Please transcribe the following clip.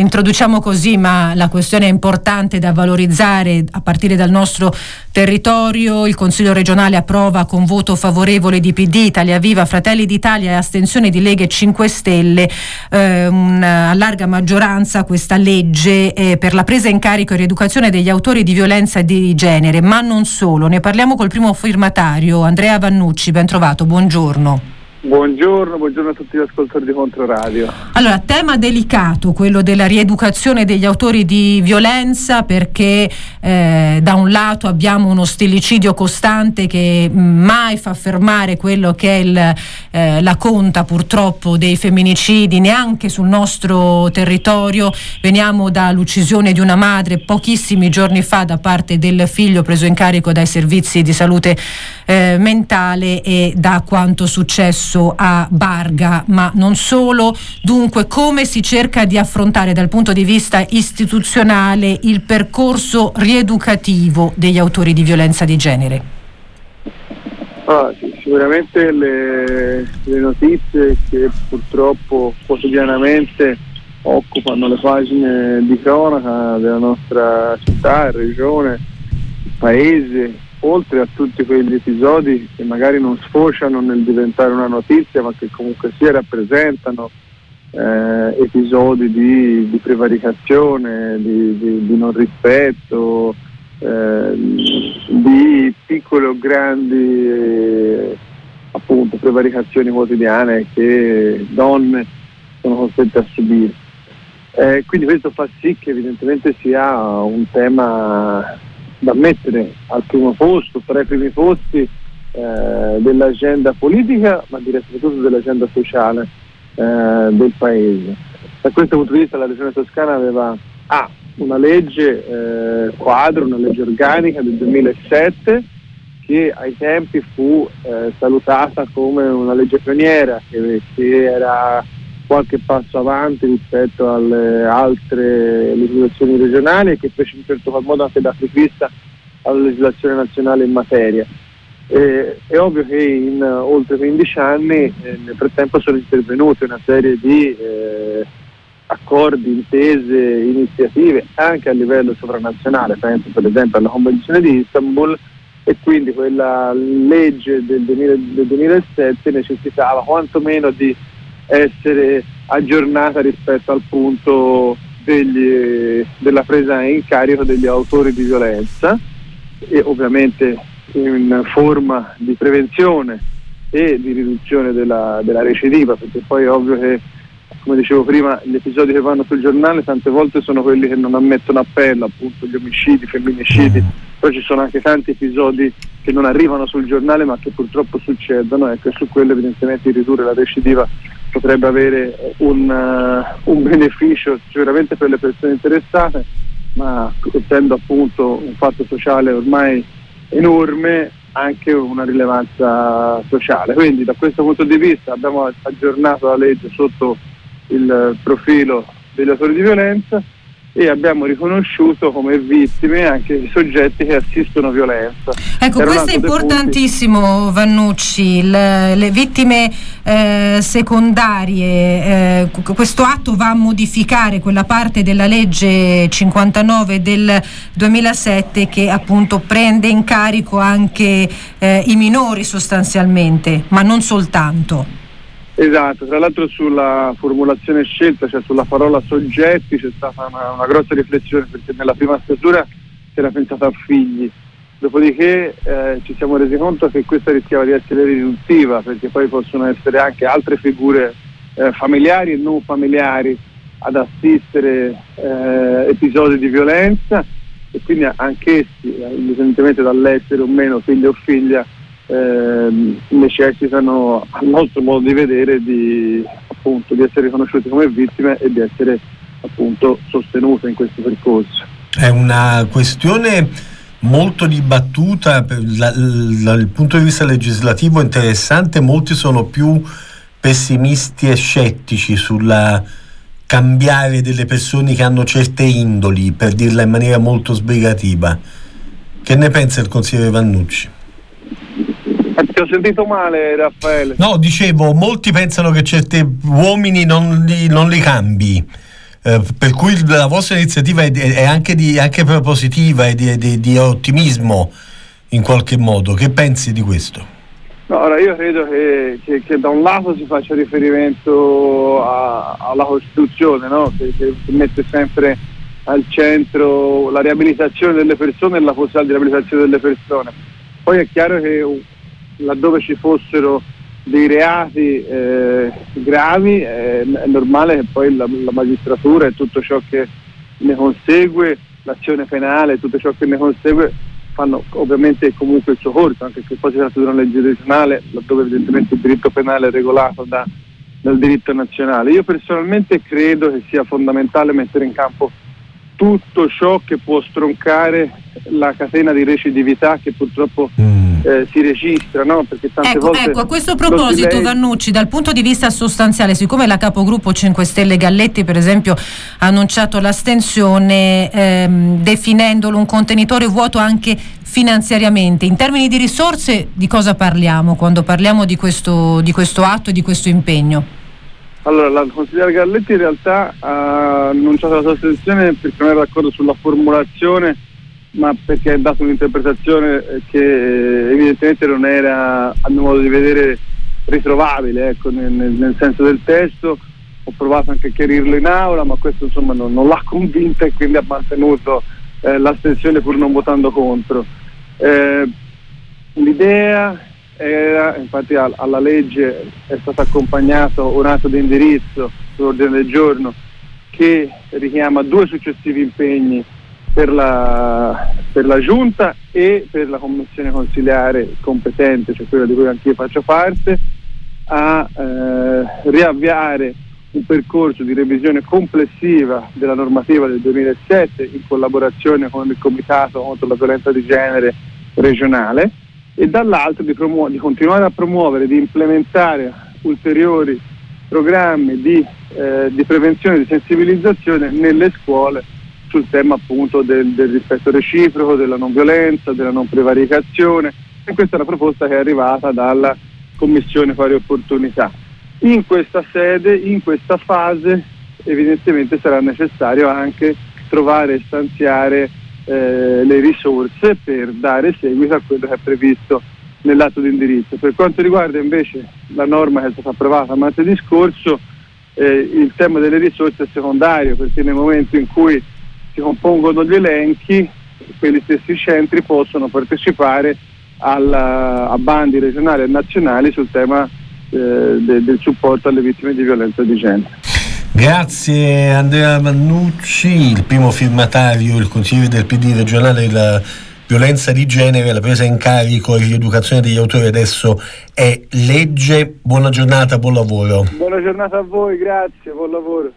introduciamo così, ma la questione è importante da valorizzare a partire dal nostro territorio. Il Consiglio regionale approva con voto favorevole di PD, Italia Viva, Fratelli d'Italia e astensione di Lega 5 Stelle eh, una larga maggioranza questa legge eh, per la presa in carico e rieducazione degli autori di violenza di genere, ma non solo. Ne parliamo col primo firmatario, Andrea Vannucci. Ben trovato, buongiorno. Buongiorno, buongiorno, a tutti gli ascoltatori di Controradio. Allora, tema delicato, quello della rieducazione degli autori di violenza, perché eh, da un lato abbiamo uno stillicidio costante che mai fa fermare quello che è il, eh, la conta purtroppo dei femminicidi, neanche sul nostro territorio. Veniamo dall'uccisione di una madre pochissimi giorni fa da parte del figlio preso in carico dai servizi di salute eh, mentale e da quanto successo successo a Barga, ma non solo. Dunque, come si cerca di affrontare dal punto di vista istituzionale il percorso rieducativo degli autori di violenza di genere? Ah, sì, sicuramente le, le notizie che purtroppo quotidianamente occupano le pagine di cronaca della nostra città, regione, paese oltre a tutti quegli episodi che magari non sfociano nel diventare una notizia, ma che comunque sia rappresentano eh, episodi di, di prevaricazione, di, di, di, non rispetto, eh, di piccole o grandi eh, appunto prevaricazioni quotidiane che donne sono costrette a subire. Eh, quindi questo fa sì che evidentemente sia un tema da mettere al primo posto, tra i primi posti eh, dell'agenda politica, ma direi soprattutto dell'agenda sociale eh, del Paese. Da questo punto di vista la Regione Toscana aveva ah, una legge eh, quadro, una legge organica del 2007 che ai tempi fu eh, salutata come una legge pioniera, che, che era qualche passo avanti rispetto alle altre legislazioni regionali e che fece in certo qual modo anche da apripista alla legislazione nazionale in materia. Eh, è ovvio che in uh, oltre 15 anni eh, nel frattempo sono intervenute una serie di eh, accordi, intese, iniziative anche a livello sovranazionale, penso per esempio alla Convenzione di Istanbul e quindi quella legge del, 2000, del 2007 necessitava quantomeno di essere aggiornata rispetto al punto degli, della presa in carico degli autori di violenza e ovviamente in forma di prevenzione e di riduzione della, della recidiva, perché poi è ovvio che come dicevo prima, gli episodi che vanno sul giornale tante volte sono quelli che non ammettono appello, appunto gli omicidi, i femminicidi, poi ci sono anche tanti episodi che non arrivano sul giornale ma che purtroppo succedono ecco, e su quello evidentemente ridurre la recidiva potrebbe avere un, uh, un beneficio sicuramente per le persone interessate, ma essendo appunto un fatto sociale ormai enorme anche una rilevanza sociale. Quindi da questo punto di vista abbiamo aggiornato la legge sotto il profilo degli autori di violenza e abbiamo riconosciuto come vittime anche i soggetti che assistono violenza. Ecco, Era questo è importantissimo Vannucci, le, le vittime eh, secondarie, eh, questo atto va a modificare quella parte della legge 59 del 2007 che appunto prende in carico anche eh, i minori sostanzialmente, ma non soltanto. Esatto, tra l'altro sulla formulazione scelta, cioè sulla parola soggetti, c'è stata una, una grossa riflessione perché nella prima stesura si era pensato a figli, dopodiché eh, ci siamo resi conto che questa rischiava di essere riduttiva perché poi possono essere anche altre figure eh, familiari e non familiari ad assistere eh, episodi di violenza. E quindi anch'essi, indipendentemente dall'essere o meno figlio o figlia, eh, necessitano al nostro modo di vedere di, appunto, di essere riconosciuti come vittime e di essere appunto sostenute in questo percorso. È una questione molto dibattuta dal punto di vista legislativo interessante, molti sono più pessimisti e scettici sulla cambiare delle persone che hanno certe indoli, per dirla in maniera molto sbrigativa. Che ne pensa il consigliere Vannucci? Ti ho sentito male, Raffaele. No, dicevo, molti pensano che certi uomini non li, non li cambi. eh, per cui la vostra iniziativa è, è anche, di, anche propositiva e di, di, di, ottimismo in qualche modo. Che pensi di questo? No, ora io credo che, che, che, da un lato si faccia riferimento a, alla Costituzione, no? che, che, mette sempre al centro la riabilitazione delle persone e la possibilità di riabilitazione delle persone. Poi è chiaro che laddove ci fossero dei reati eh, gravi eh, è normale che poi la, la, magistratura e tutto ciò che ne consegue, l'azione penale, tutto ciò che ne consegue fanno ovviamente comunque il suo corso, anche se poi si tratta di una legge regionale laddove evidentemente il diritto penale è regolato da, dal diritto nazionale. Io personalmente credo che sia fondamentale mettere in campo tutto ciò che può stroncare la catena di recidività che purtroppo mm. Eh, si registra, no? Perché tante ecco, volte ecco, a questo proposito silenzio... Vannucci, dal punto di vista sostanziale, siccome la capogruppo 5 Stelle Galletti per esempio ha annunciato l'astensione ehm, definendolo un contenitore vuoto anche finanziariamente, in termini di risorse di cosa parliamo quando parliamo di questo, di questo atto e di questo impegno? Allora, la consigliera Galletti in realtà ha annunciato la sua astensione perché non era d'accordo sulla formulazione, ma perché ha dato un'interpretazione eh, che eh, evidentemente non era, a mio modo di vedere, ritrovabile ecco, nel, nel, senso del testo. Ho provato anche a chiarirlo in aula, ma questo insomma non, non l'ha convinta e quindi ha mantenuto eh, l'astensione pur non votando contro. Eh, l'idea era, infatti alla legge è stato accompagnato un atto di indirizzo sull'ordine del giorno che richiama due successivi impegni per la, per la giunta e per la commissione consiliare competente, cioè quella di cui anch'io faccio parte, a eh, riavviare un percorso di revisione complessiva della normativa del 2007 in collaborazione con il Comitato contro la violenza di genere regionale e dall'altro di, promu- di continuare a promuovere, di implementare ulteriori programmi di, eh, di prevenzione e di sensibilizzazione nelle scuole sul tema appunto del, del, rispetto reciproco, della non violenza, della non prevaricazione e questa è una proposta che è arrivata dalla Commissione Pari Opportunità. In questa sede, in questa fase, evidentemente sarà necessario anche trovare e stanziare eh, le risorse per dare seguito a quello che è previsto nell'atto di indirizzo. Per quanto riguarda invece la norma che è stata approvata martedì scorso, eh, il tema delle risorse è secondario perché nel momento in cui compongono gli elenchi, quegli stessi centri possono partecipare alla, a bandi regionali e nazionali sul tema eh, de, del supporto alle vittime di violenza di genere. Grazie Andrea Mannucci, il primo firmatario, il consigliere del PD regionale della violenza di genere, la presa in carico e rieducazione degli autori adesso è legge. Buona giornata, buon lavoro. Buona giornata a voi, grazie, buon lavoro.